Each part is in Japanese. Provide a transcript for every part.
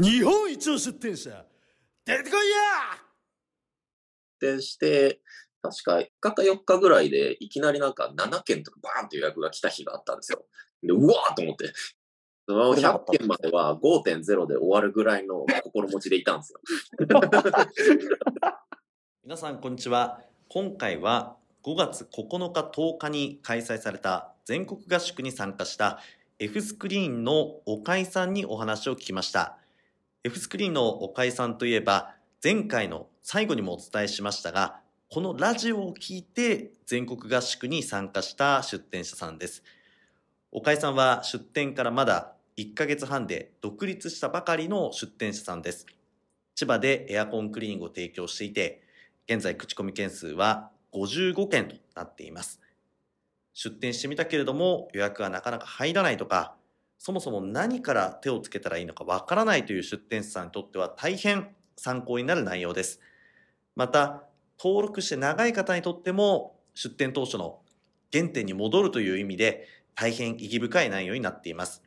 日本一の出店者出てこいや店して、確か3日か4日ぐらいで、いきなりなんか7件とかバーンって予約が来た日があったんですよ。で、うわーと思って。その100件までは5.0で終わるぐらいの心持ちでいたんですよ。皆さんこんにちは今回は5月9日10日に開催された全国合宿に参加した F スクリーンの岡井さんにお話を聞きました F スクリーンの岡井さんといえば前回の最後にもお伝えしましたがこのラジオを聞いて全国合宿に参加した出店者さんです。岡井さんは出店からまだ1ヶ月半で独立したばかりの出店者さんです。千葉でエアコンクリーニングを提供していて現在口コミ件数は55件となっています。出店してみたけれども予約がなかなか入らないとかそもそも何から手をつけたらいいのかわからないという出店者さんにとっては大変参考になる内容です。また登録して長い方にとっても出店当初の原点に戻るという意味で大変意義深い内容になっています。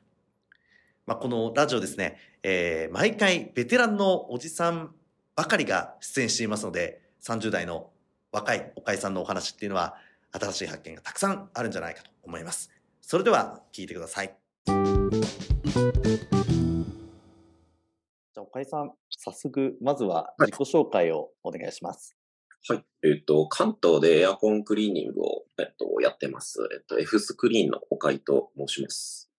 まあ、このラジオですね、えー毎回ベテランのおじさんばかりが出演していますので30代の若い岡井さんのお話っていうのは新しい発見がたくさんあるんじゃないかと思います。それでは聞いてください。岡井さん早速まずは自己紹介をお願いしますはい。えっ、と、関東でエアコンクリーニングを、えっと、やってます。えっと、F スクリーンの岡井と申します。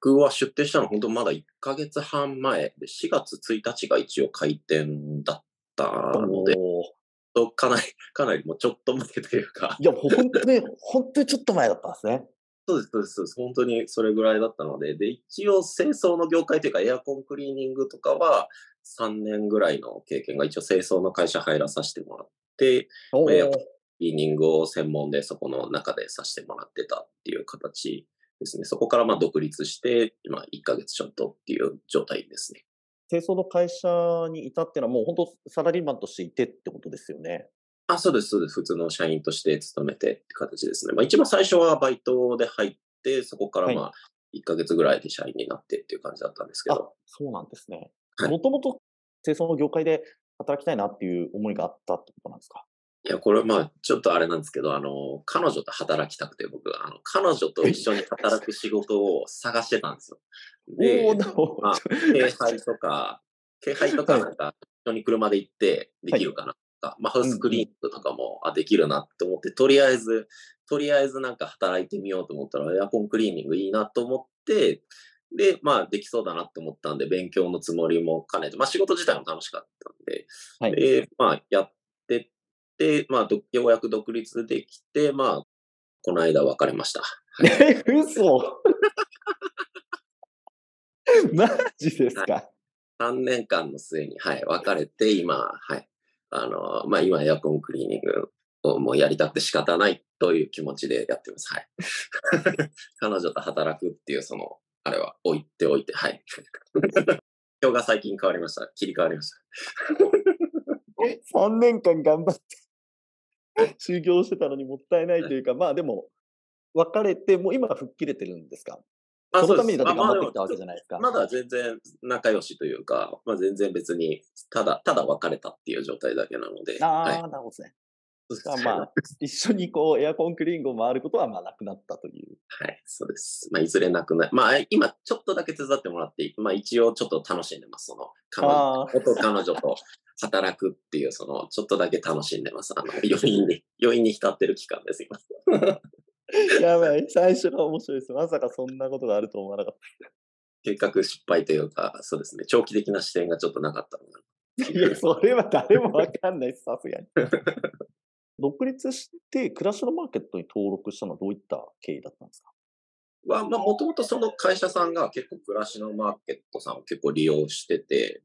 僕は出店したの本当まだ1ヶ月半前で、4月1日が一応開店だったので、かなり、かなりもうちょっと前というか、いや本当に本当にちょっと前だったんですねそうです、そうです、そうです。本当にそれぐらいだったので、で、一応清掃の業界というかエアコンクリーニングとかは3年ぐらいの経験が一応清掃の会社入らさせてもらって、おエアコンクリーニングを専門でそこの中でさせてもらってたっていう形ですね。そこからまあ独立して、今1ヶ月ちょっとっていう状態ですね。清掃の会社にいたっていうのはもう本当サラリーマンとしていてってことですよねあ、そうです、そうです。普通の社員として勤めてって形ですね。まあ一番最初はバイトで入って、そこからまあ1ヶ月ぐらいで社員になってっていう感じだったんですけあど。そうなんですねはいもともと清掃の業界で働きたいなっていう思いがあったってことなんですか？いや、これまあ、ちょっとあれなんですけど、あの、彼女と働きたくて、僕、あの、彼女と一緒に働く仕事を探してたんですよ。で、おーなるほどまあ、軽配とか、軽配とかなんか、一緒に車で行ってできるかなとか、まあ、ハウスクリーニングとかも、あ、できるなって思って、とりあえず、とりあえずなんか働いてみようと思ったら、エアコンクリーニングいいなと思って、で、まあ、できそうだなって思ったんで、勉強のつもりも兼ねて、まあ、仕事自体も楽しかったんで、はい。で、まあ、やってって、まあ、どようやく独立できて、まあ、この間別れました。え、嘘。マジですか？3年間の末に、はい、別れて、今、はい、あの、まあ、今、エアコンクリーニングをもうやりたくて仕方ないという気持ちでやってます。はい。彼女と働くっていう、その、あれは置いておいて、はい。今日が最近変わりました。切り替わりました。3年間頑張って修行してたのにもったいないというか、まあでも、別れて、もう今は吹っ切れてるんですか？そのためにだって頑張ってきたわけじゃないですか。まだ全然仲良しというか、まあ、全然別に、ただ、ただ別れたっていう状態だけなので。ああ、はいなるほどですね。そうですじゃあまあ、一緒にこう、エアコンクリーニングを回ることはまあなくなったという。はい、そうです。まあ、いずれなくなまあ、今、ちょっとだけ手伝ってもらって、まあ、一応ちょっと楽しんでます。その、彼女あー元彼女と働くっていう、その、ちょっとだけ楽しんでます。あの、余韻に、余韻に浸ってる期間です、今。やばい、最初が面白いです。まさかそんなことがあると思わなかっ計画失敗というか、そうですね、長期的な視点がちょっとなかったので。た。いや、それは誰もわかんないです、さすがに。独立して、暮らしのマーケットに登録したのはどういった経緯だったんですか？は、まあ、もともとその会社さんが結構暮らしのマーケットさんを結構利用してて、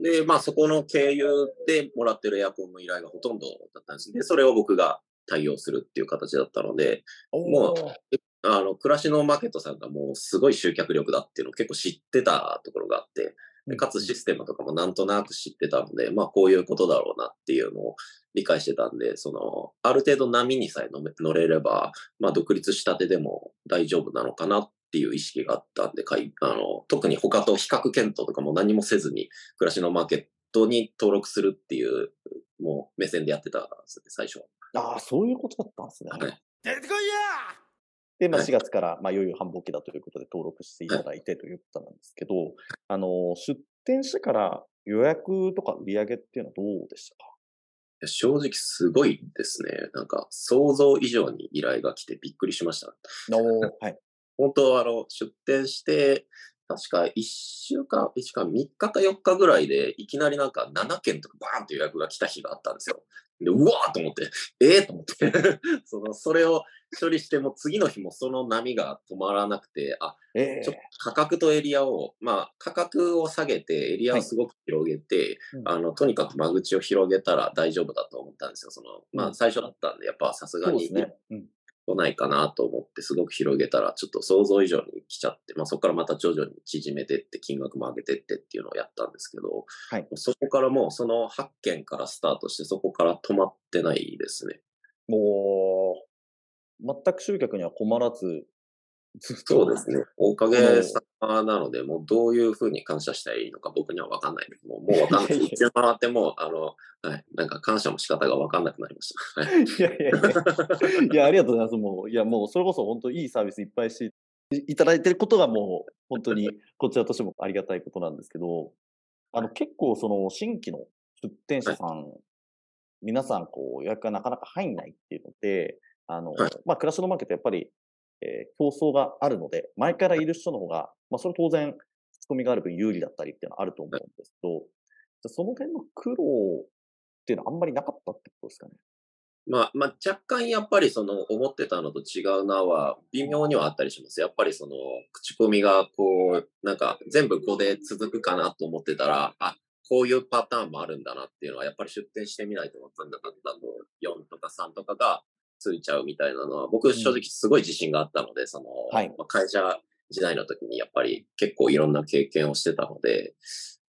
で、まあそこの経由でもらってるエアコンの依頼がほとんどだったんです。で、それを僕が対応するっていう形だったので、もうあの、暮らしのマーケットさんがもうすごい集客力だっていうのを結構知ってたところがあって、でかつシステムとかもなんとなく知ってたので、まあこういうことだろうなっていうのを理解してたんで、その、ある程度波にさえ乗れれば、まあ独立したてでも大丈夫なのかなっっていう意識があったんで、かいあの特に他と比較検討とかも何もせずに、暮らしのマーケットに登録するっていう、もう目線でやってたんですね、最初。ああ、そういうことだったんですね。はい。出てこいやで、まあ、はい4月から、まあ、いよいよ繁忙期だということで登録していただいてということなんですけど、あの、出店してから予約とか売り上げっていうのはどうでしたか？正直すごいですね。なんか想像以上に依頼が来てびっくりしました。おはい。本当あの、出店して、確か1週間、1週間3日か4日ぐらいで、いきなりなんか7件とかバーンと予約が来た日があったんですよ。で、うわーと思って、ええー、と思って、その、それを処理しても次の日もその波が止まらなくて、あ、ええちょ価格とエリアを、まあ、価格を下げて、エリアをすごく広げて、うんあの、とにかく間口を広げたら大丈夫だと思ったんですよ。その、まあ、うん最初だったんで、やっぱさすがにね。うん。来ないかなと思って、すごく広げたら、ちょっと想像以上に来ちゃって、まあ、そこからまた徐々に縮めてって、金額も上げてってっていうのをやったんですけど、はいそこからもう、その8件からスタートして、そこから止まってないですね。もう、全く集客には困らず、そうですね。おかげさまなので、もうどういうふうに感謝したらいいのか僕には分かんないです。もうもう分かんない。いやいや一周回ってもう、あの、はい、なんか感謝の仕方が分かんなくなりました。はい。いやいやいや、いや、ありがとうございます。もう、いや、もう、それこそ本当いいサービスいっぱいしていいただいてることがもう、本当に こちらとしてもありがたいことなんですけど、あの、結構その新規の出店者さん、皆さんこう予約がなかなか入んないっていうので、あの、はいまあ、暮らしのマーケットやっぱり、えー競争があるので、前からいる人の方が、まあ、それ当然、仕込みがある分有利だったりっていうのはあると思うんですけど、じゃあその辺の苦労っていうのはあんまりなかったってことですかね？まあ、まあ、若干やっぱりその思ってたのと違うなは微妙にはあったりします。やっぱりその口コミがこう、なんか全部5で続くかなと思ってたら、あ、こういうパターンもあるんだなっていうのはやっぱり出店してみないと分かんなかったと4とか3とかがついちゃうみたいなのは僕正直すごい自信があったので、その、はいまあ会社時代の時にやっぱり結構いろんな経験をしてたので、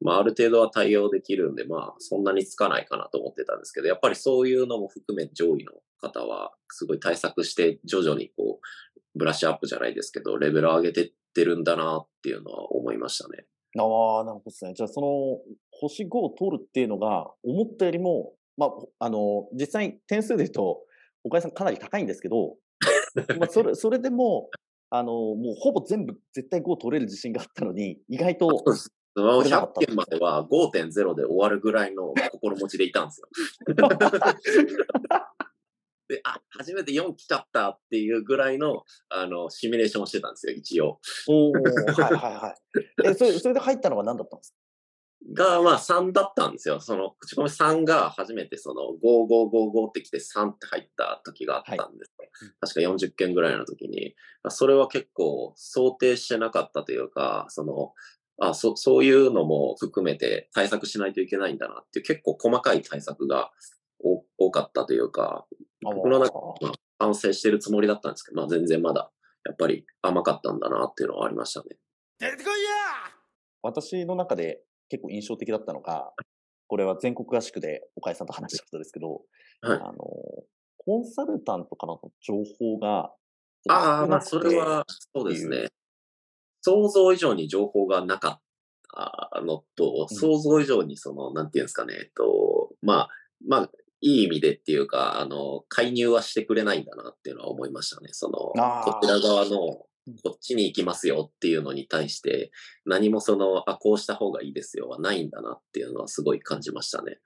まあ、ある程度は対応できるんで、まあ、そんなにつかないかなと思ってたんですけど、やっぱりそういうのも含め上位の方は、すごい対策して、徐々にこう、ブラッシュアップじゃないですけど、レベル上げてってるんだなっていうのは思いましたね。ああ、なるほどですね。じゃあ、その、星5を取るっていうのが、思ったよりも、まあ、あの、実際に点数で言うと、岡井さんかなり高いんですけど、まあ、それ、それでも、あの、もうほぼ全部絶対5取れる自信があったのに、意外と、そのれなかった100件までは5.0で終わるぐらいの心持ちでいたんですよ。で、あ、初めて4来ちゃったっていうぐらいの、あの、シミュレーションをしてたんですよ、一応。おおはいはいはい。え、それ、それで入ったのは何だったんですが、まあ3だったんですよ。その、口コミ3が初めてその、5555って来て3って入った時があったんですよ。確か40件ぐらいの時に。それは結構想定してなかったというか、その、あそそういうのも含めて対策しないといけないんだなっていう結構細かい対策が多多かったというか、か僕の中まあ完成してるつもりだったんですけど、まあ全然まだやっぱり甘かったんだなっていうのはありましたね。出てこいや私の中で結構印象的だったのが、これは全国合宿で岡井さんと話したことですけど、はいあの、コンサルタントからの情報が、ああ、まあ、それは、そうですね。想像以上に情報がなかったのと、うん想像以上にその、なんていうんですかね、えっと、まあ、まあ、いい意味でっていうか、あの、介入はしてくれないんだなっていうのは思いましたね。その、こちら側のうん、こっちに行きますよっていうのに対して、何もその、あ、こうした方がいいですよはないんだなっていうのはすごい感じましたね。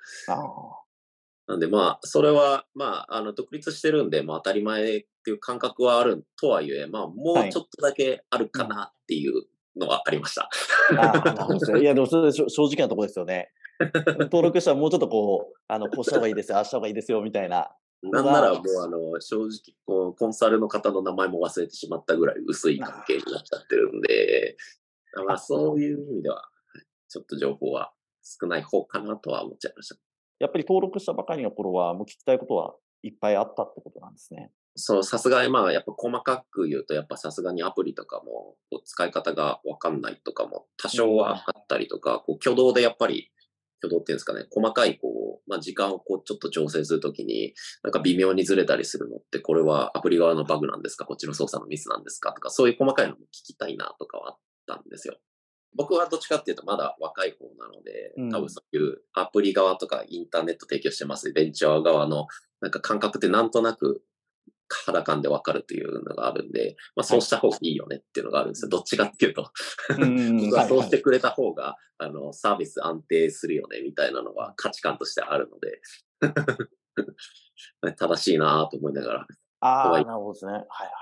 なんでまあ、それは、まあ、あの、独立してるんで、まあ当たり前っていう感覚はあるとはいえ、まあ、もはいうちょっとだけあるかなっていうのはありました。ああ、なるほどですね。いや、でもそれ正直なところですよね。登録したらもうちょっとこう、あの、こうした方がいいですよ、ああした方がいいですよ、みたいな。なんならもう、あの、正直こう、コンサルの方の名前も忘れてしまったぐらい薄い関係になっちゃってるんで、まあ、そういう意味では、はいちょっと情報は少ない方かなとは思っちゃいました。やっぱり登録したばかりの頃は、もう聞きたいことはいっぱいあったってことなんですね。そう、さすがにまあ、やっぱ細かく言うと、やっぱさすがにアプリとかも、使い方がわかんないとかも多少はあったりとか、こう挙動でやっぱり、挙動っていうんですかね、細かい、こう、まあ、時間をこう、ちょっと調整するときに、なんか微妙にずれたりするのって、これはアプリ側のバグなんですか？こっちの操作のミスなんですか？とか、そういう細かいのも聞きたいなとかはあったんですよ。僕はどっちかっていうとまだ若い方なのでうん、多分そういうアプリ側とかインターネット提供してます。ベンチャー側のなんか感覚ってなんとなく肌感でわかるというのがあるんで、まあそうした方がいいよねっていうのがあるんですよ。どっちかっていうと。うん僕 はそうしてくれた方が、あの、サービス安定するよねみたいなのは価値観としてあるので、正しいなと思いながら。ああ、はいなるほどですね。はいはいはい。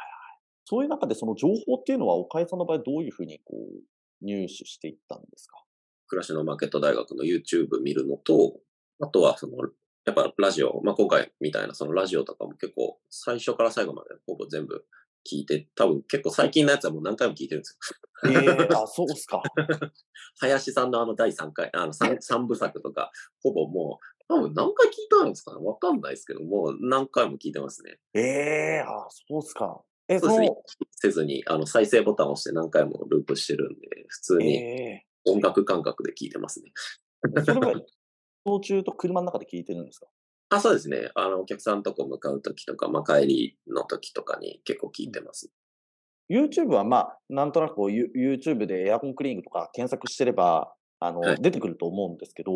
そういう中でその情報っていうのは、岡井さんの場合どういうふうにこう、入手していったんですか？暮らしのマーケット大学の YouTube 見るのと、あとはその、やっぱラジオ、まあ、今回みたいなそのラジオとかも結構最初から最後までほぼ全部聞いて、多分結構最近のやつはもう何回も聞いてるんですよ。ええあ、そうですか。林さんのあの第3回、あの 3, 三部作とか、ほぼもう、多分何回聞いたんですかねわかんないですけど、もう何回も聞いてますね。ええあ、そうですか。え、そうですねの。せずに、あの再生ボタンを押して何回もループしてるんで、普通にえ音楽感覚で聞いてますね。え それは、途中と車の中で聞いてるんですか？あ、そうですね。あの、お客さんとこ向かうときとか、まあ、帰りのときとかに結構聞いてます。YouTube はまあ、なんとなくこう、ユ YouTube でエアコンクリーニングとか検索してれば、あの、はい出てくると思うんですけど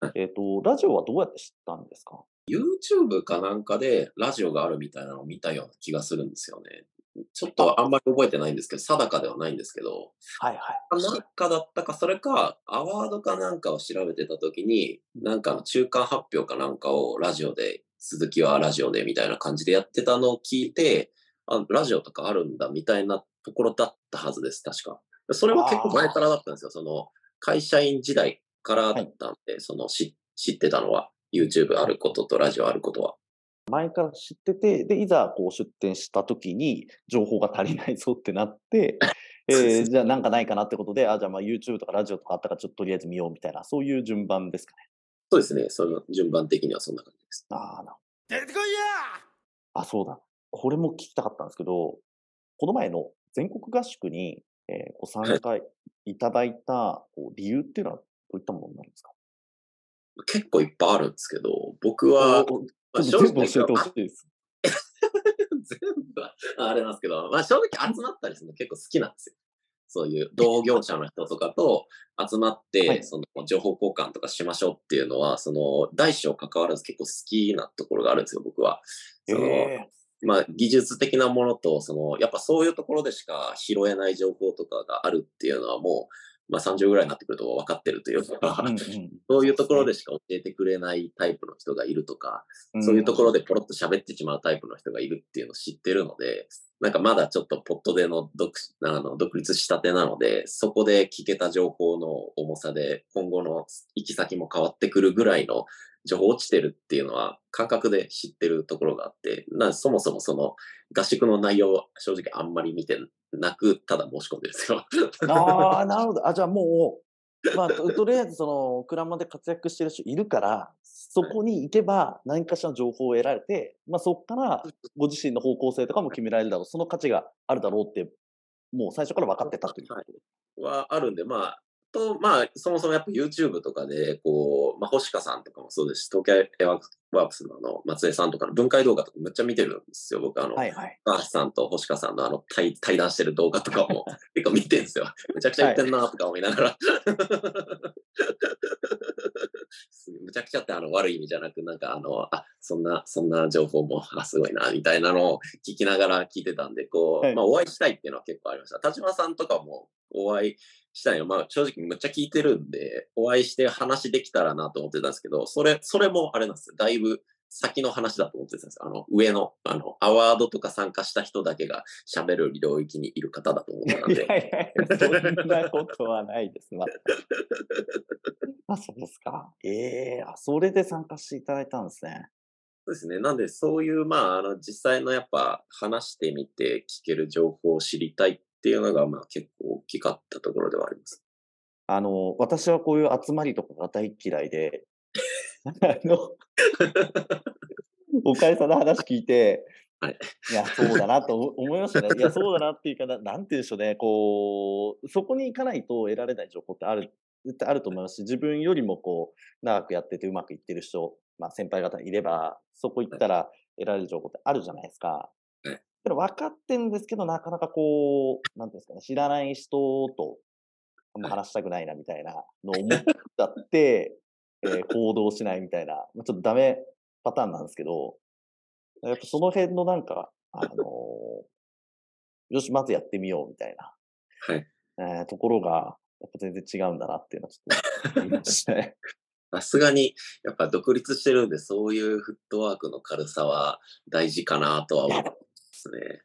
はい、えっ、と、ラジオはどうやって知ったんですか？YouTube かなんかでラジオがあるみたいなのを見たような気がするんですよね。ちょっとあんまり覚えてないんですけど、定かではないんですけど、はいはい。なんかだったか、それか、アワードかなんかを調べてたときに、なんかの中間発表かなんかをラジオで、鈴木はラジオでみたいな感じでやってたのを聞いて、あ、ラジオとかあるんだみたいなところだったはずです、確か。それは結構前からだったんですよ。その、会社員時代からだったんで、その知、知ってたのは、YouTube あることとラジオあることは。前から知ってて、で、いざこう出店した時に情報が足りないぞってなって、えー、じゃあなんかないかなってことで、あ、じゃあまあ YouTube とかラジオとかあったからちょっととりあえず見ようみたいな、そういう順番ですかね。そうですね。その順番的にはそんな感じです。ああ、な出てこいやあ、そうだ。これも聞きたかったんですけど、この前の全国合宿に、えーご参加いただいたこう理由っていうのはどういったものになるんですか？結構いっぱいあるんですけど、僕は、まあ全部教えてほしいです。全部はあれなんですけど、まあ正直集まったりするの結構好きなんですよ。そういう同業者の人とかと集まっ て、はいその情報交換とかしましょうっていうのは、その大小関わらず結構好きなところがあるんですよ、僕は。そのえまあ技術的なものと、その、やっぱそういうところでしか拾えない情報とかがあるっていうのはもう、まあ30ぐらいになってくると分かってるというか、ーうんうん。そういうところでしか教えてくれないタイプの人がいるとか、ん。そういうところでポロッと喋ってしまうタイプの人がいるっていうのを知ってるので、なんかまだちょっとポットでの独あの独立したてなので、そこで聞けた情報の重さで今後の行き先も変わってくるぐらいの情報落ちてるっていうのは感覚で知ってるところがあって、なそもそもその合宿の内容を正直あんまり見てなく、ただ申し込んでるんですよ。ああ、なるほど。あ、じゃあもう、まあ、ととりあえず、その、クラマで活躍してる人いるから、そこに行けば何かしらの情報を得られて、まあ、そこからご自身の方向性とかも決められるだろう。その価値があるだろうって、もう最初から分かってたという。はい、はあるんで、まあ、と、まあ、そもそもやっぱ YouTube とかで、こう、まあ、星香さんとかもそうですし、東京エアワークスのあの、松江さんとかの分解動画とかめっちゃ見てるんですよ、僕。あの、はいはい。高橋さんと星香さんのあの対対談してる動画とかも 結構見てるんですよ。めちゃくちゃ言ってんなとか思いながら。すむちゃくちゃってあの悪い意味じゃなく、なんかあの、あ、そんな、そんな情報も、あ、すごいな、みたいなのを聞きながら聞いてたんで、こう、はいまあお会いしたいっていうのは結構ありました。田島さんとかもお会いしたいの、まあ正直むっちゃ聞いてるんで、お会いして話できたらなと思ってたんですけど、それ、それもあれなんですよ。だいぶ先の話だと思ってたんです。あの、上の、あの、アワードとか参加した人だけが喋る領域にいる方だと思ってたんいで。やいやいや、そんなことはないです。まあ、あそうですか。ええあ、それで参加していただいたんですね。そうですね。なんで、そういう、まあ、あの、実際のやっぱ話してみて聞ける情報を知りたいっていうのが、まあ結構大きかったところではあります。あの、私はこういう集まりとかが大嫌いで、あの、岡井さんの話聞いて、はいいや、そうだなと思思いましたね。いや、そうだなっていうかな、なんて言うんでしょうね、こう、そこに行かないと得られない情報ってある絶対あると思いますし、自分よりもこう、長くやっててうまくいってる人、まあ先輩方いれば、そこ行ったら得られる情報ってあるじゃないですか。分かってんですけど、なかなかこう、なんていうんですかね、知らない人とあんま話したくないなみたいなのを思っちゃっ て、えー行動しないみたいな、まあちょっとダメパターンなんですけど、やっぱその辺のなんか、あのーよし、まずやってみようみたいな、はい。えーところが、やっぱ全然違うんだなっていうのはちょっと思いまし たね。さすがに、やっぱ独立してるんで、そういうフットワークの軽さは大事かなとは思いますね。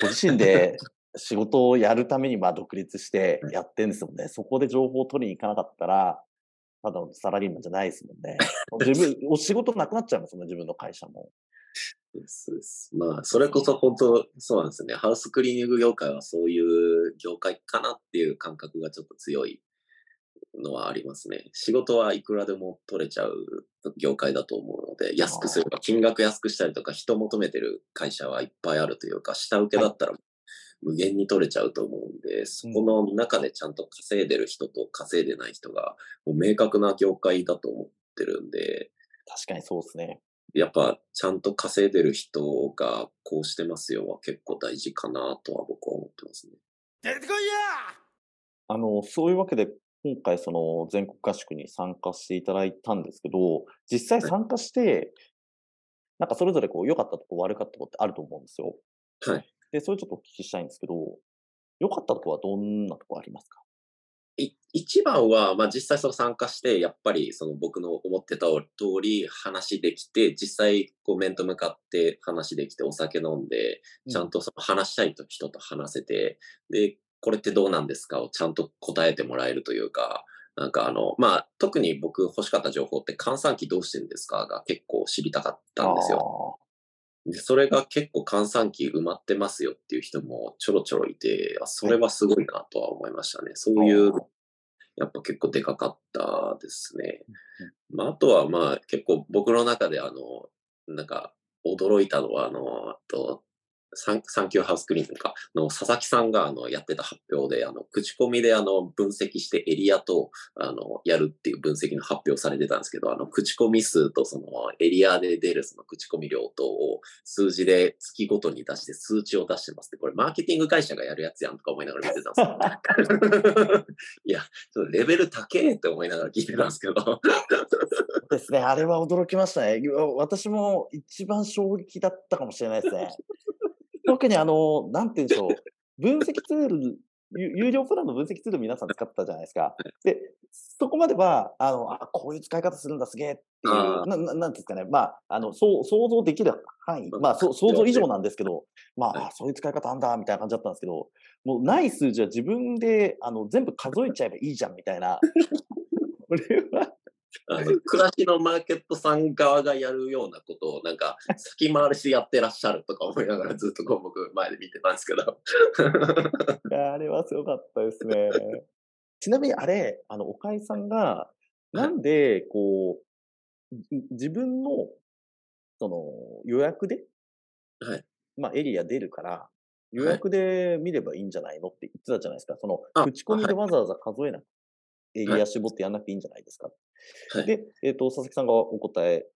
ご自身で仕事をやるためにまあ独立してやってんですもんね。そこで情報を取りに行かなかったら、ただのサラリーマンじゃないですもんね。自分、お仕事なくなっちゃいますもんね、自分の会社も。そうです。まあ、それこそ本当、そうなんですね。ハウスクリーニング業界はそういう業界かなっていう感覚がちょっと強いのはありますね。仕事はいくらでも取れちゃう業界だと思うので、安くすれば、金額安くしたりとか、人求めてる会社はいっぱいあるというか、下請けだったら無限に取れちゃうと思うんで、そこの中でちゃんと稼いでる人と稼いでない人が、もう明確な業界だと思ってるんで、確かにそうですね。やっぱちゃんと稼いでる人がこうしてますよは結構大事かなとは僕は思ってますね。出てこいやあの、そういうわけで、今回その全国合宿に参加していただいたんですけど、実際参加して、なんかそれぞれこう良かったとこ悪かったとこってあると思うんですよ。はい。で、それちょっとお聞きしたいんですけど、良かったとこはどんなとこありますか？い一番は、まあ、実際その参加して、やっぱりその僕の思ってた通り話できて、実際こう面と向かって話できて、お酒飲んで、ちゃんとその話したい人と話せて、で、これってどうなんですかをちゃんと答えてもらえるというか、なんかあの、まあ、特に僕欲しかった情報って、閑散期どうしてるんですかが結構知りたかったんですよ。で、それが結構閑散期埋まってますよっていう人もちょろちょろいて、あそれはすごいなとは思いましたね。そういうやっぱ結構でかかったですね。まあ、あとはまあ結構僕の中であの、なんか驚いたのはあの、あと、サンサンキューハウスクリーンとかの佐々木さんがあのやってた発表で、あの、口コミであの分析してエリアとあのやるっていう分析の発表されてたんですけど、あの、口コミ数とそのエリアで出るその口コミ量とを数字で月ごとに出して数値を出してますって、これマーケティング会社がやるやつやんとか思いながら見てたんですよ。いや、ちょっとレベル高えって思いながら聞いてたんですけど。ですね。あれは驚きましたね。私も一番衝撃だったかもしれないですね。特にあの、なんて言うんでしょう。分析ツール、有有料プランの分析ツール皆さん使ってたじゃないですか。で、そこまでは、あの、あ、こういう使い方するんだ、すげえっていう、なななんていうんですかね。まあ、あの、そう、想像できる範囲、まあ、そ想像以上なんですけど、まあ、あそういう使い方あんだ、みたいな感じだったんですけど、もうない数字は自分で、あの、全部数えちゃえばいいじゃん、みたいな。これは、あの、暮らしのマーケットさん側がやるようなことを、なんか、先回りしてやってらっしゃるとか思いながらずっとこう僕前で見てたんですけど。いやあれはすごかったですね。ちなみにあれ、あの、岡井さんが、なんで、こう、じ自分の、その、予約で、はい。まあ、エリア出るから、予約で見ればいいんじゃないのって言ってたじゃないですか。その、あ口コミでわざわざ数えなくエリア絞ってやんなくていいんじゃないですか。はい。で、えっ、と、佐々木さんがお答え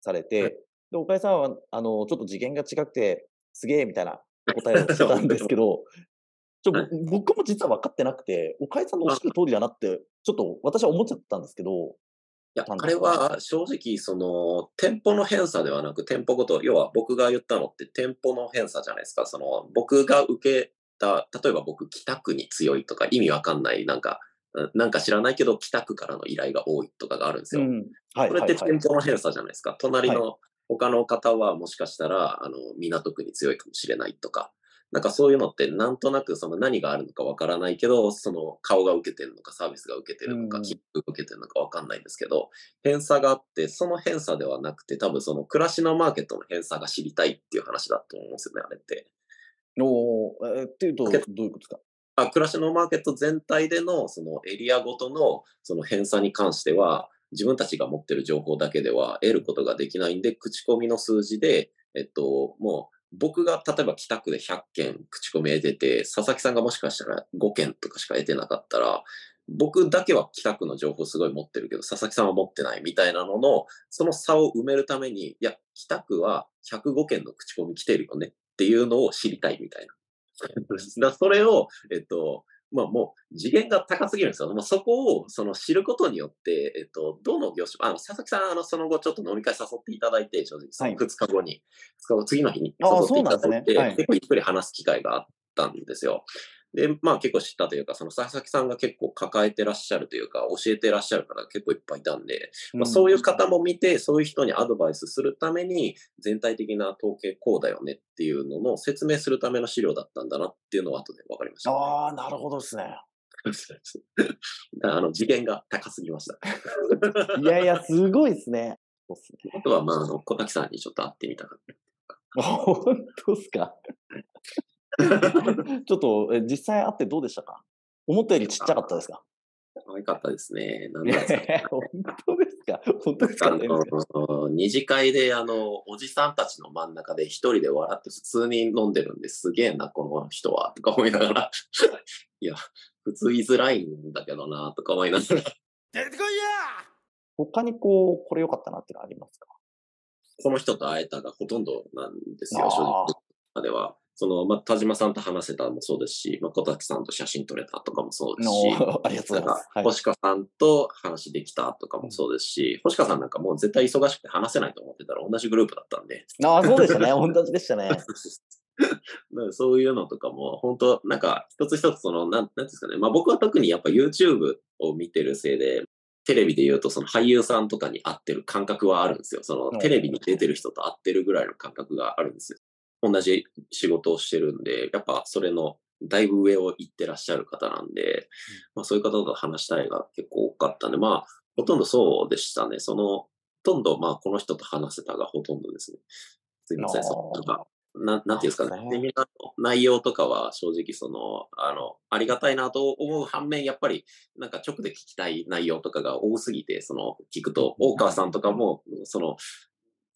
されて、はいで、岡井さんは、あの、ちょっと次元が違くて、すげえみたいなお 答えをしてたんですけど、ちょ、はい僕も実は分かってなくて、岡井さんのおっしゃる通りだなって、ちょっと私は思っちゃったんですけど、いや、あれは正直、その、店舗の偏差ではなく、店舗ごと、要は僕が言ったのって店舗の偏差じゃないですか。その、僕が受けた、例えば僕、北区に強いとか、意味わかんない、なんか、うんなんか知らないけど、北区からの依頼が多いとかがあるんですよ。うん。はい、これってはい、はい店。舗の偏差じゃないですか。隣の他の方はもしかしたら、あの、港区に強いかもしれないとか。なんかそういうのってなんとなくその何があるのかわからないけど、その顔が受けてるのかサービスが受けてるのか、うんキック受けてるのかわかんないんですけど、偏差があって、その偏差ではなくて多分その暮らしのマーケットの偏差が知りたいっていう話だと思うんですよね、あれって。おっていうと、どういうことですか？あ暮らしのマーケット全体でのそのエリアごとのその偏差に関しては、自分たちが持ってる情報だけでは得ることができないんで、口コミの数字で、えっと、もう僕が例えば北区で100件口コミ得てて、佐々木さんがもしかしたら5件とかしか得てなかったら、僕だけは北区の情報すごい持ってるけど、佐々木さんは持ってないみたいなのの、その差を埋めるために、いや、北区は105件の口コミ来てるよねっていうのを知りたいみたいな。だそれを、えっと、まあもう次元が高すぎるんですよ。もうそこをその知ることによって、えっと、どの業種、あの、佐々木さん、あの、その後ちょっと飲み会誘っていただいて、正直、そのはい2日後に、2日後、次の日に誘っていただいて、そうなんですねはい結構ゆっくり話す機会があったんですよ。で、まあ結構知ったというか、その佐々木さんが結構抱えてらっしゃるというか、教えてらっしゃる方が結構いっぱいいたんで、まあ、そういう方も見て、そういう人にアドバイスするために、全体的な統計こうだよねっていうのの説明するための資料だったんだなっていうのは後で分かりました、ああ、なるほどですね。あの次元が高すぎました。いやいや、すごいですね。あとは、まあ、あの、小滝さんにちょっと会ってみたかった。本当ですか ちょっと、え実際会ってどうでしたか？思ったよりちっちゃかったですか？可愛かったですね。なんいだ本当ですか？本当ですあかねの、二次会で、あの、おじさんたちの真ん中で一人で笑って普通に飲んでるんですげえな、この人は、とか思いながら、いや、普通言いづらいんだけどな、とか思いながら、出てこいや他にこう、これ良かったなっていうのありますか？この人と会えたがほとんどなんですよ、正直。までは。その、まあ、田島さんと話せたもそうですし、まあ、小滝さんと写真撮れたとかもそうですし、の ありがとうございます。はい、星川さんと話できたとかもそうですし、星川さんなんかもう絶対忙しくて話せないと思ってたら同じグループだったんで。ああ、そうでしたね。同じでしたね。そういうのとかも、本当なんか一つ一つその、なん、なんですかね。まあ僕は特にやっぱ YouTube を見てるせいで、テレビで言うとその俳優さんとかに合ってる感覚はあるんですよ。そのうんテレビに出てる人と合ってるぐらいの感覚があるんですよ。同じ仕事をしてるんで、やっぱそれのだいぶ上を行ってらっしゃる方なんで、まあそういう方と話したいが結構多かったんで、まあほとんどそうでしたね。その、ほとんどまあこの人と話せたがほとんどですね。すいません、そなんかななんていうんですかね。セミナーの内容とかは正直その、あの、ありがたいなと思う反面、やっぱりなんか直で聞きたい内容とかが多すぎて、その、聞くと、大川さんとかも、その、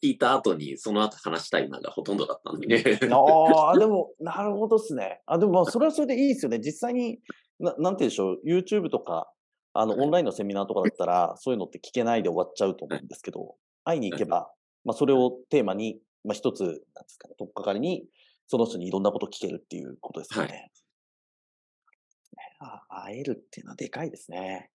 聞いた後にその後話したいながほとんどだったんで、ああ、でも、なるほどですね。あ、でも、まあそれはそれでいいですよね。実際に、ななんて言うんでしょう、YouTube とか、あの、オンラインのセミナーとかだったら、そういうのって聞けないで終わっちゃうと思うんですけど、会いに行けば、まあ、それをテーマに、まあ、一つ、なんですかね、とっかかりに、その人にいろんなこと聞けるっていうことですよね。あ会えるっていうのはでかいですね。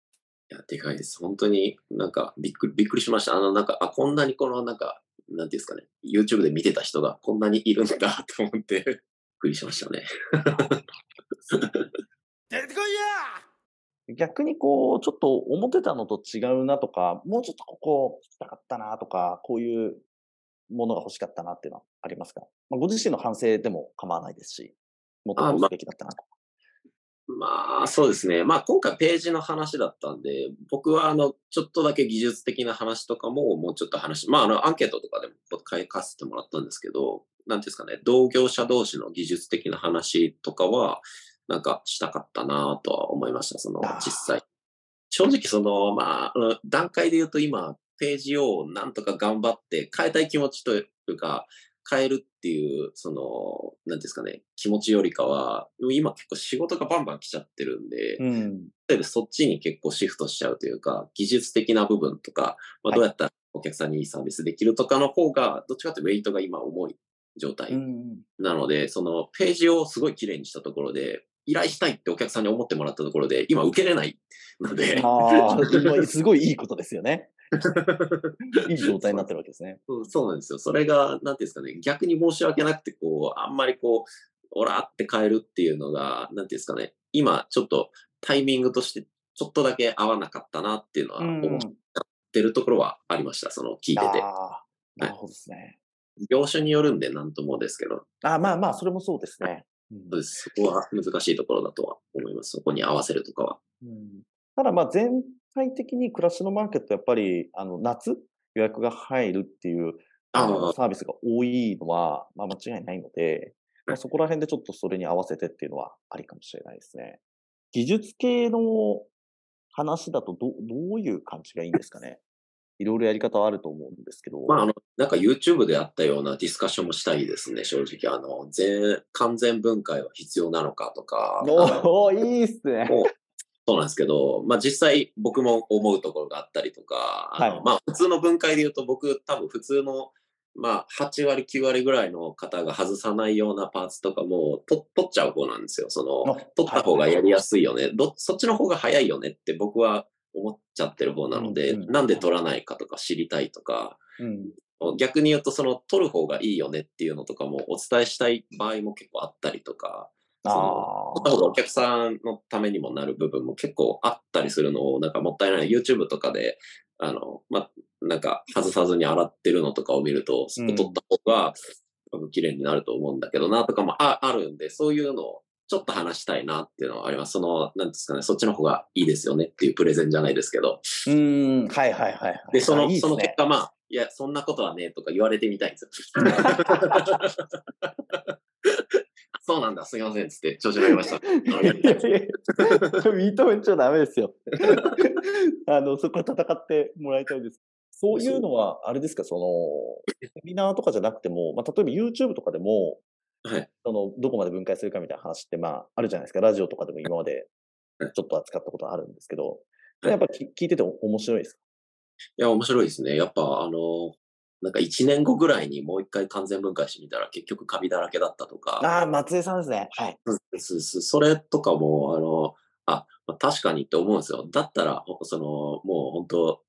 いや、でかいです。本当になんかびっくり、びっくりしました。あの、なんか、あ、こんなにこのなんか、なんていうんですかね、YouTube で見てた人がこんなにいるんだと思って、びっくりしましたね。出てこいや逆にこう、ちょっと思ってたのと違うなとか、もうちょっとここ聞きたかったなとか、こういうものが欲しかったなっていうのはありますか、まあ、ご自身の反省でも構わないですし、もっとこうすべきだったなとか。まあ、そうですね。まあ、今回ページの話だったんで、僕は、あの、ちょっとだけ技術的な話とかも、もうちょっと話、まあ、あの、アンケートとかでも書かせてもらったんですけど、なんていうんですかね、同業者同士の技術的な話とかは、なんかしたかったなとは思いました、その実際。正直、その、まあ、段階で言うと今、ページをなんとか頑張って変えたい気持ちというか、変えるっていう、その、なんですかね、気持ちよりかは、今結構仕事がバンバン来ちゃってるんで、うん。でそっちに結構シフトしちゃうというか、技術的な部分とか、まあ、はいどうやったらお客さんにいいサービスできるとかの方が、どっちかというとウェイトが今重い状態うん。なので、そのページをすごい綺麗にしたところで、依頼したいってお客さんに思ってもらったところで、今受けれないので、ああ、今すごいいいことですよね。いい状態になってるわけですね。そうそうなんですよ。それが、なんていうんですかね、逆に申し訳なくて、こう、あんまりこう、オラって変えるっていうのが、なんていうんですかね、今ちょっとタイミングとしてちょっとだけ合わなかったなっていうのは思ってるところはありました。その聞いてて。ああ、なるほどですね。業種によるんでなんともですけど、ああまあまあ、それもそうですね。うんそこは難しいところだとは思います。そこに合わせるとかは。うんただまあ全体的に暮らしのマーケットやっぱりあの夏予約が入るっていうああのサービスが多いのは、まあ、間違いないので、まあ、そこら辺でちょっとそれに合わせてっていうのはありかもしれないですね。技術系の話だとどどういう感じがいいんですかね？いろいろやり方はあると思うんですけど。まあ、あの、なんか YouTube であったようなディスカッションもしたいですね、正直。あの、全、完全分解は必要なのかとか。おおいいっすね。もうそうなんですけど、まあ実際僕も思うところがあったりとか、あのはいまあ普通の分解で言うと僕多分普通のまあ8割9割ぐらいの方が外さないようなパーツとかもと取っちゃう方なんですよ。その、あ取った方がやりやすいよね。どそっちの方が早いよねって僕は思っちゃってる方なので、うんうんなんで取らないかとか知りたいとか、うん。逆に言うとその取る方がいいよねっていうのとかもお伝えしたい場合も結構あったりとか、そのお客さんのためにもなる部分も結構あったりするのを、なんかもったいない YouTube とかで、あの、ま、なんか外さずに洗ってるのとかを見ると、そこ取った方が多分綺麗になると思うんだけどなとかもああるんで、そういうのをちょっと話したいなっていうのはあります。その、なんですかね、そっちの方がいいですよねっていうプレゼンじゃないですけど。うーん。はいはいはいはい。で、その、あいいねその結果、まあ、いや、そんなことはねえとか言われてみたいんですよ。そうなんだ、すいません、つって、調子乗りました。いやいや認めちゃダメですよ。あの、そこは戦ってもらいたいです。そういうのは、あれですか、その、セミナーとかじゃなくても、まあ、例えば YouTube とかでも、はい。その、どこまで分解するかみたいな話って、まあ、あるじゃないですか。ラジオとかでも今まではいちょっと扱ったことあるんですけど、はいやっぱき聞いてて面白いですか？いや、面白いですね。やっぱ、あの、なんか1年後ぐらいにもう一回完全分解してみたら結局カビだらけだったとか、ああ、松江さんですね。はい。そそそれとかも、あの、あ、まあ確かにって思うんですよ。だったら、ほその、もう本当、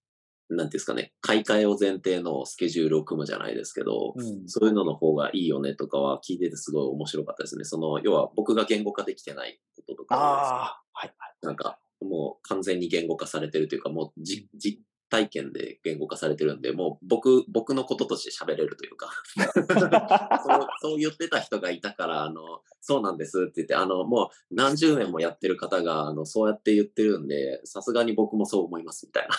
なんていうんですかね、買い替えを前提のスケジュールを組むじゃないですけど、うんそういうのの方がいいよねとかは聞いててすごい面白かったですね。その、要は僕が言語化できてないこととかをああ、はい。なんか、もう完全に言語化されてるというか、もうじ実体験で言語化されてるんで、もう僕、僕のこととして喋れるというか、そう、そう言ってた人がいたから、あの、そうなんですって言って、あの、もう何十年もやってる方が、あの、そうやって言ってるんで、さすがに僕もそう思いますみたいな。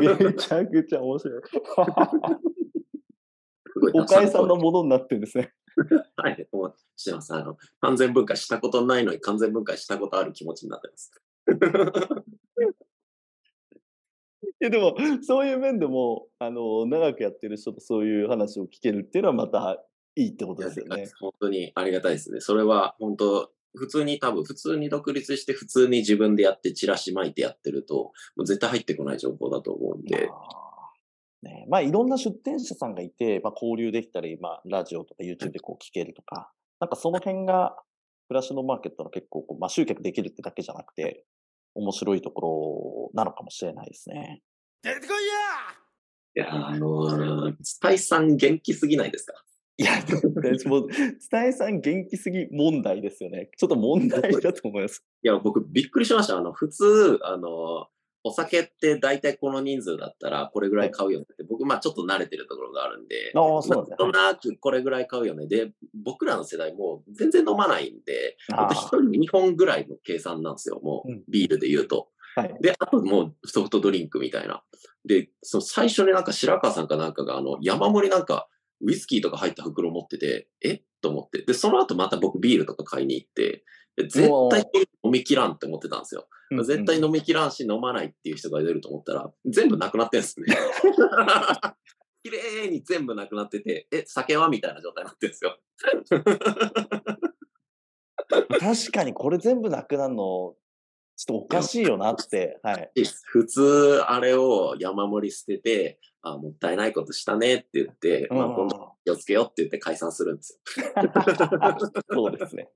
めちゃくちゃ面白い。おかえさんのものになってるんですね。はい、もうしてます。あの、完全分解したことないのに完全分解したことある気持ちになってます。いやでも、そういう面でも、あの、長くやってる人とそういう話を聞けるっていうのはまたいいってことですよね。本当にありがたいですね。それは本当、普通に多分、普通に独立して普通に自分でやってチラシ巻いてやってると、もう絶対入ってこない情報だと思うんで、ね、まあいろんな出店者さんがいて、まあ、交流できたり、まあ、ラジオとか YouTube でこう聞けるとか、なんかその辺が暮らしのマーケットの結構こう、まあ、集客できるってだけじゃなくて、面白いところなのかもしれないですね。出てこいやいや、あのー、スタイさん元気すぎないですか？いや、もう、伝えさん元気すぎ問題ですよね。ちょっと問題だと思います。いや、僕びっくりしました。あの、普通、あの、お酒って大体この人数だったらこれぐらい買うよねって、僕まあちょっと慣れてるところがあるんで、ああ、そうですね。なんとなくこれぐらい買うよね。で、僕らの世代もう全然飲まないんで、ああと一人2本ぐらいの計算なんですよ。もうんうビールで言うと。はい。で、あともうソフトドリンクみたいな。で、その最初になんか白川さんかなんかがあの山盛りなんかウイスキーとか入った袋持ってて、え？と思って。で、その後また僕ビールとか買いに行って、で絶対飲み切らんって思ってたんですよ。絶対飲み切らんし飲まないっていう人が出ると思ったら、全部なくなってんですね。綺麗に全部なくなってて、え、酒はみたいな状態になってるんですよ。確かにこれ全部なくなるの、ちょっとおかしいよなって。はい。普通、あれを山盛り捨てて、あ、もったいないことしたねって言って、まあ、今度気をつけようって言って解散するんですよ。そうですね。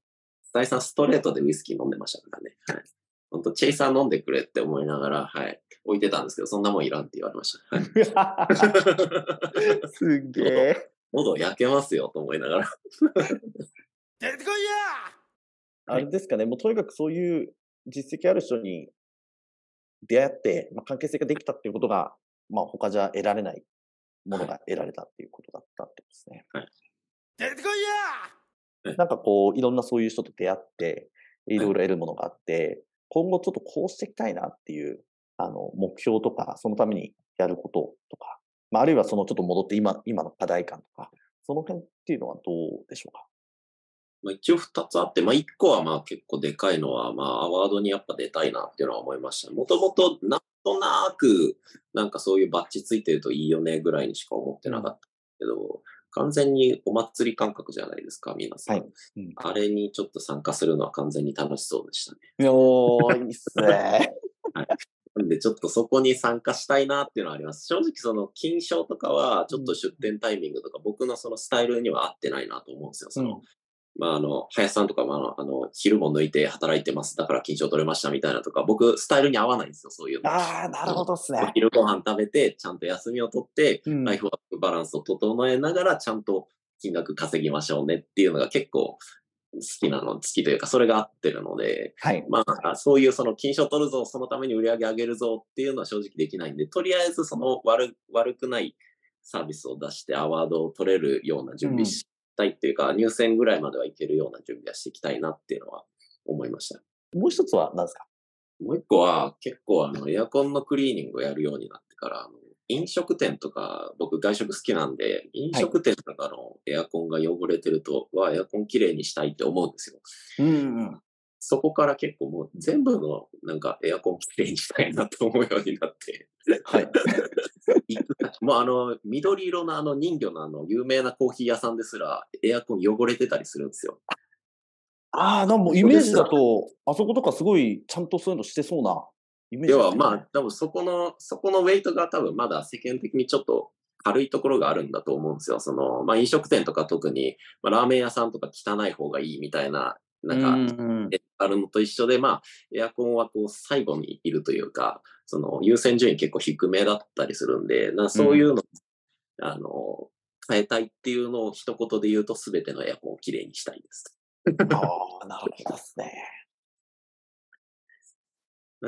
大さんストレートでウイスキー飲んでましたからね。はい。本当チェイサー飲んでくれって思いながら、はい。置いてたんですけど、そんなもんいらんって言われました。はい、すげえ。喉焼けますよと思いながら。出てこいやあれですかね、もうとにかくそういう実績ある人に出会って、まあ、関係性ができたっていうことが、まあ他じゃ得られないものが得られたっていうことだったってことですね。出てこいや！なんかこう、いろんなそういう人と出会って、いろいろ得るものがあって、今後ちょっとこうしていきたいなっていう、あの、目標とか、そのためにやることとか、まあ、あるいはそのちょっと戻って今、今の課題感とか、その辺っていうのはどうでしょうか？まあ、一応二つあって、まあ一個はまあ結構でかいのは、まあアワードにやっぱ出たいなっていうのは思いました。もともとなんとなく、なんかそういうバッジついてるといいよねぐらいにしか思ってなかったけど、完全にお祭り感覚じゃないですか、皆さん。はいうんあれにちょっと参加するのは完全に楽しそうでしたね。おー、いいっすね。なんで、ちょっとそこに参加したいなっていうのはあります。正直、その、金賞とかは、ちょっと出店タイミングとか、僕のそのスタイルには合ってないなと思うんですよ。その、うんまあ、あの、林さんとかも、あの、あの昼も抜いて働いてます。だから金賞取れましたみたいなとか、僕、スタイルに合わないんですよ、そういうの。ああ、なるほどっすね。お昼ご飯食べて、ちゃんと休みを取って、うんライフワークバランスを整えながら、ちゃんと金額稼ぎましょうねっていうのが結構好きなの、好きというか、それが合ってるので、はい。まあ、そういうその金賞取るぞ、そのために売り上げ上げるぞっていうのは正直できないんで、とりあえずその悪悪くないサービスを出してアワードを取れるような準備したいっていうか、入選ぐらいまではいけるような準備はしていきたいなっていうのは思いました。もう一つは何ですか？もう一個は結構あのエアコンのクリーニングをやるようになってから、あの飲食店とか、僕外食好きなんで、飲食店とかのエアコンが汚れてると、わ、エアコンきれいにしたいって思うんですよ。うん。そこから結構もう全部のなんかエアコンきれいにしたいなと思うようになって。はい。もうあの、緑色のあの人魚のあの有名なコーヒー屋さんですらエアコン汚れてたりするんですよ。ああ、なんもイメージだと、あそことかすごいちゃんとそういうのしてそうなイメージではですねまあ多分そこの、そこのウェイトが多分まだ世間的にちょっと軽いところがあるんだと思うんですよ。その、まあ飲食店とか特に、まあラーメン屋さんとか汚い方がいいみたいな、なんか、うんあるのと一緒で、まあ、エアコンはこう最後にいるというか、その優先順位結構低めだったりするんで、なそういうの、あの、変えたいっていうのを一言で言うと、すべてのエアコンをきれいにしたいです。ああ、なるほどですね。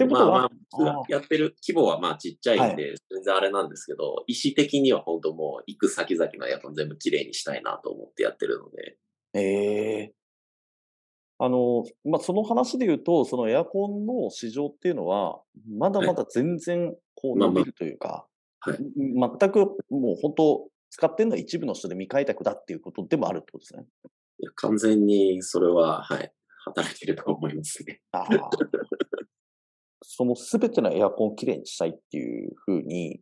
まあまあ、やってる規模はまあちっちゃいんで、全然あれなんですけど、意思的には本当もう行く先々のエアコン全部きれいにしたいなと思ってやってるので、ええあの、まあ、その話で言うと、そのエアコンの市場っていうのは、まだまだ全然こう伸びるというか、はい。ん全くもう本当、使ってるのは一部の人で未開拓だっていうことでもあるってことですね。いや完全にそれは、はい、働いてると思いますね。ああ。そのすべてのエアコンをきれいにしたいっていうふうに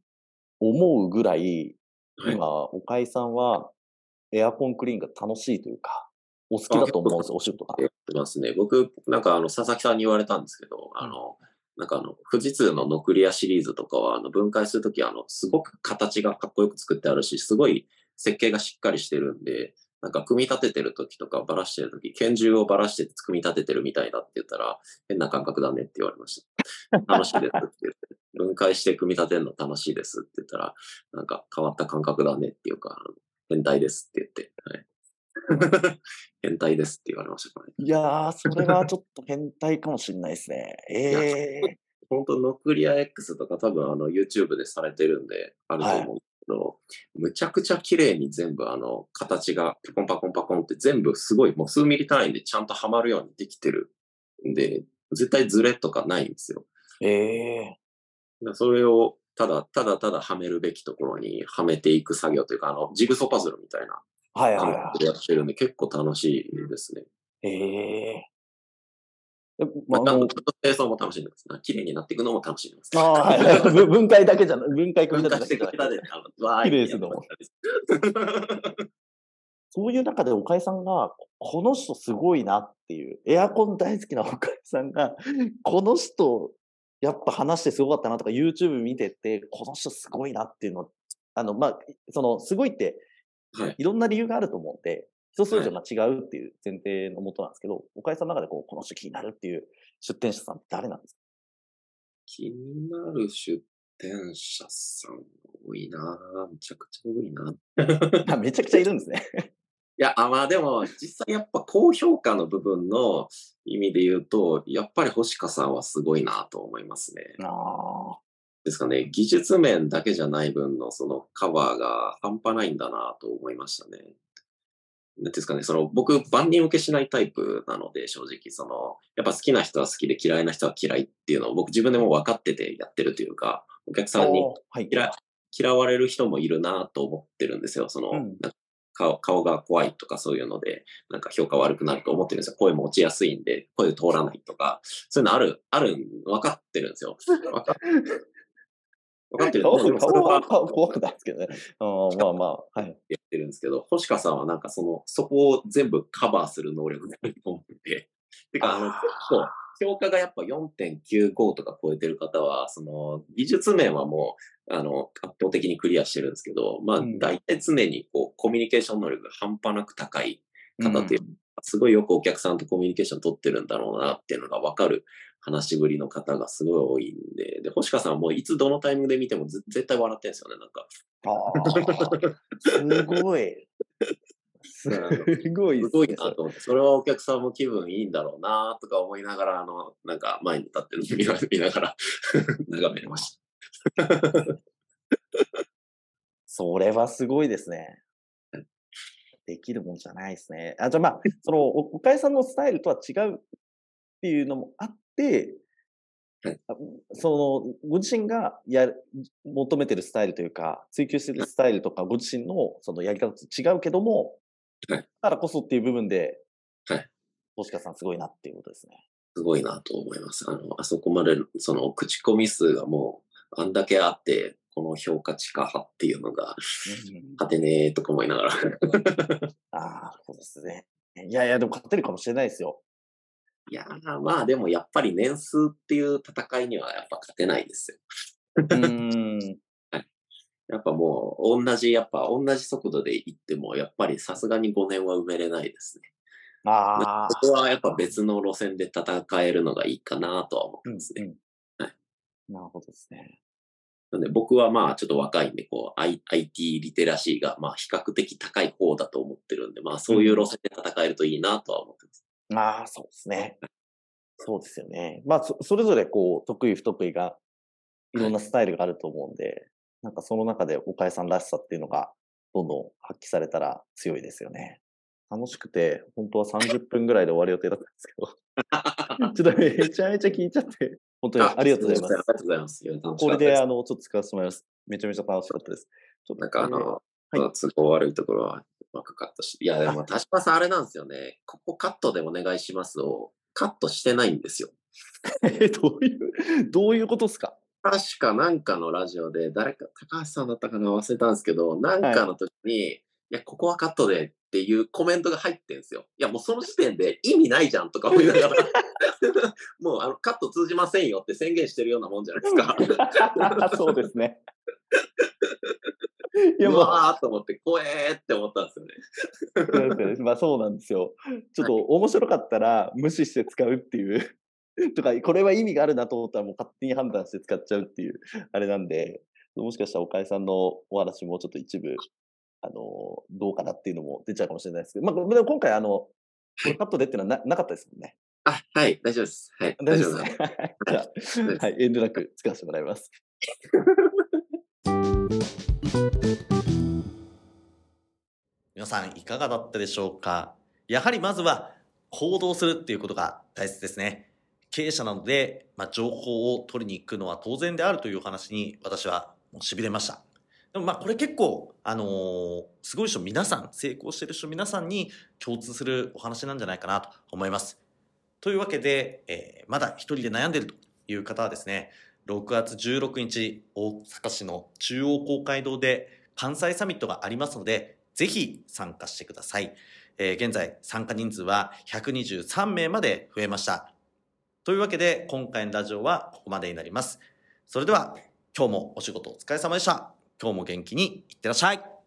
思うぐらい、はい。今、岡井さんはエアコンクリーンが楽しいというか、お好きだと思うんですよ、お仕事が。やってますね。僕、なんかあの、佐々木さんに言われたんですけど、あの、なんかあの、富士通のノクリアシリーズとかは、あの、分解するとき、あの、すごく形がかっこよく作ってあるし、すごい設計がしっかりしてるんで、なんか組み立ててるときとか、ばらしてるとき、拳銃をばらして組み立ててるみたいだって言ったら、変な感覚だねって言われました。楽しいですって言って、分解して組み立てるの楽しいですって言ったら、なんか変わった感覚だねっていうか、変態ですって言って、はい。変態ですって言われましたね。いやー、それはちょっと変態かもしれないですね。ええ本当ノクリア X とか多分あの YouTube でされてるんであると思うんですけど、むちゃくちゃ綺麗に全部あの形がパコンパコンパコンって全部すごいもう数ミリ単位でちゃんとはまるようにできてるんで、絶対ズレとかないんですよ。ええだからそれをただただただはめるべきところにはめていく作業というか、あのジグソーパズルみたいな感はいはいやってるんで結構楽しいですね。い。えええまあ、の清掃も楽しんでます。綺麗になっていくのも楽しんでます。あーはいはいぶ 分解だけじゃな分解組み分立てだけじゃない綺麗ですのそういう中で岡井さんが、この人すごいなっていう、エアコン大好きな岡井さんが、この人、やっぱ話してすごかったなとか、YouTube 見てて、この人すごいなっていうの、あの、まあ、その、すごいって、はいいろんな理由があると思うんで、人それぞ違うっていう前提のもとなんですけど、岡井さんの中でこう、この人気になるっていう出店者さんって誰なんです気になる出店者さん多いなぁ。めちゃくちゃ多いなめちゃくちゃいるんですね。や、あまあでも、実際やっぱ高評価の部分の意味で言うと、やっぱり星香さんはすごいなと思いますね。あですかね、技術面だけじゃない分のそのカバーが半端ないんだなと思いましたね。なんていうんですかね、その僕、万人受けしないタイプなので、正直、その、やっぱ好きな人は好きで嫌いな人は嫌いっていうのを僕自分でも分かっててやってるというか、お客あ。さんにおーはい。嫌嫌われる人もいるなと思ってるんですよ。その、うん顔顔が怖いとかそういうので、なんか評価悪くなると思ってるんですよ。声も落ちやすいんで、声通らないとか、そういうのある、ある、分かってるんですよ。分か分かってるん顔で、でもそれは顔は顔怖くないですけどね。まあまあ、はい。ってるんですけど、星川さんはなんかその、そこを全部カバーする能力があると思ってて、てか、あの、結構、評価がやっぱ4.95とか超えてる方は、その、技術面はもう、あの、圧倒的にクリアしてるんですけど、まあ、うん大体常にこう、コミュニケーション能力が半端なく高い方っていう、うんすごいよくお客さんとコミュニケーション取ってるんだろうなっていうのがわかる話しぶりの方がすごい多いんで、で、星川さんはもういつどのタイミングで見てもず絶対笑ってんですよね、なんか。あーすごい。すごいすごいなと思って、それはお客さんも気分いいんだろうなとか思いながら、あの、なんか前に立ってるの見な見ながら 眺めてました。それはすごいですね。できるもんじゃないですね。あ、じゃあまあ、その、お岡井さんのスタイルとは違うっていうのもあって、はいあその、ご自身がやる、求めてるスタイルというか、追求してるスタイルとか、ご自身のそのやり方と違うけども、はいだからこそっていう部分で、はい。星川さんすごいなっていうことですね。すごいなと思います。あの、あそこまで、その、口コミ数がもう、あんだけあって、この評価値化派っていうのが、勝てねえとか思いながら。ああ、そうですね。いやいや、でも勝てるかもしれないですよ。いやー、まあでもやっぱり年数っていう戦いにはやっぱ勝てないですよ。うーん。やっぱもう、同じ、やっぱ同じ速度で行っても、やっぱりさすがに5年は埋めれないですね。ああ。ここはやっぱ別の路線で戦えるのがいいかなとは思ってうんますね。うんはいなるほどですね。なんで僕はまあちょっと若いんで、こう、I- IT リテラシーがまあ比較的高い方だと思ってるんで、まあそういう路線で戦えるといいなとは思まあ、そうですね。そうですよね。まあ、そそれぞれこう、得意不得意が、いろんなスタイルがあると思うんで、なんかその中で岡井さんらしさっていうのが、どんどん発揮されたら強いですよね。楽しくて、本当は30分ぐらいで終わる予定だったんですけど、ちょっとめちゃめちゃ聞いちゃって、本当にありがとうございますあ。りがとうございます。これすであの、ちょっと使わせてもらいます。めちゃめちゃ楽しかったです。ちょっとなんかあの、はい都合悪いところはうまくカットして。いや、でも、田島さんあれなんですよね。ここカットでお願いしますを、カットしてないんですよ。えどういう、どういうことですか？確かなんかのラジオで、誰か、高橋さんだったかな忘れたんですけど、なんかの時に、い、や、ここはカットでっていうコメントが入ってんですよ。いや、もうその時点で意味ないじゃんとか思いながら、もうあのカット通じませんよって宣言してるようなもんじゃないですか。そうですね。いいや、もう、わーと思って、怖えーって思ったんですよね。まあそうなんですよ。ちょっと面白かったら無視して使うっていう。とか、これは意味があるなと思ったらもう勝手に判断して使っちゃうっていう、あれなんで、もしかしたら岡井さんのお話もちょっと一部、あの、どうかなっていうのも出ちゃうかもしれないですけど、まあ、でも今回あの、カットでっていうのはななかったですもんね。あ、はい、大丈夫です。はい、大丈夫です大ね。じゃあ、はい、遠慮なく使わせてもらいます。皆さんいかがだったでしょうか？やはりまずは行動するっていうことが大切ですね。経営者なので、まあ、情報を取りに行くのは当然であるというお話に私はもう痺れました。でもまあこれ結構、あのーすごい人皆さん、成功してる人皆さんに共通するお話なんじゃないかなと思います。というわけで、えーまだ一人で悩んでるという方はですね、6月16日、大阪市の中央公会堂で関西サミットがありますので、ぜひ参加してください。えー現在参加人数は123名まで増えました。というわけで今回のラジオはここまでになります。それでは今日もお仕事お疲れ様でした。今日も元気にいってらっしゃい。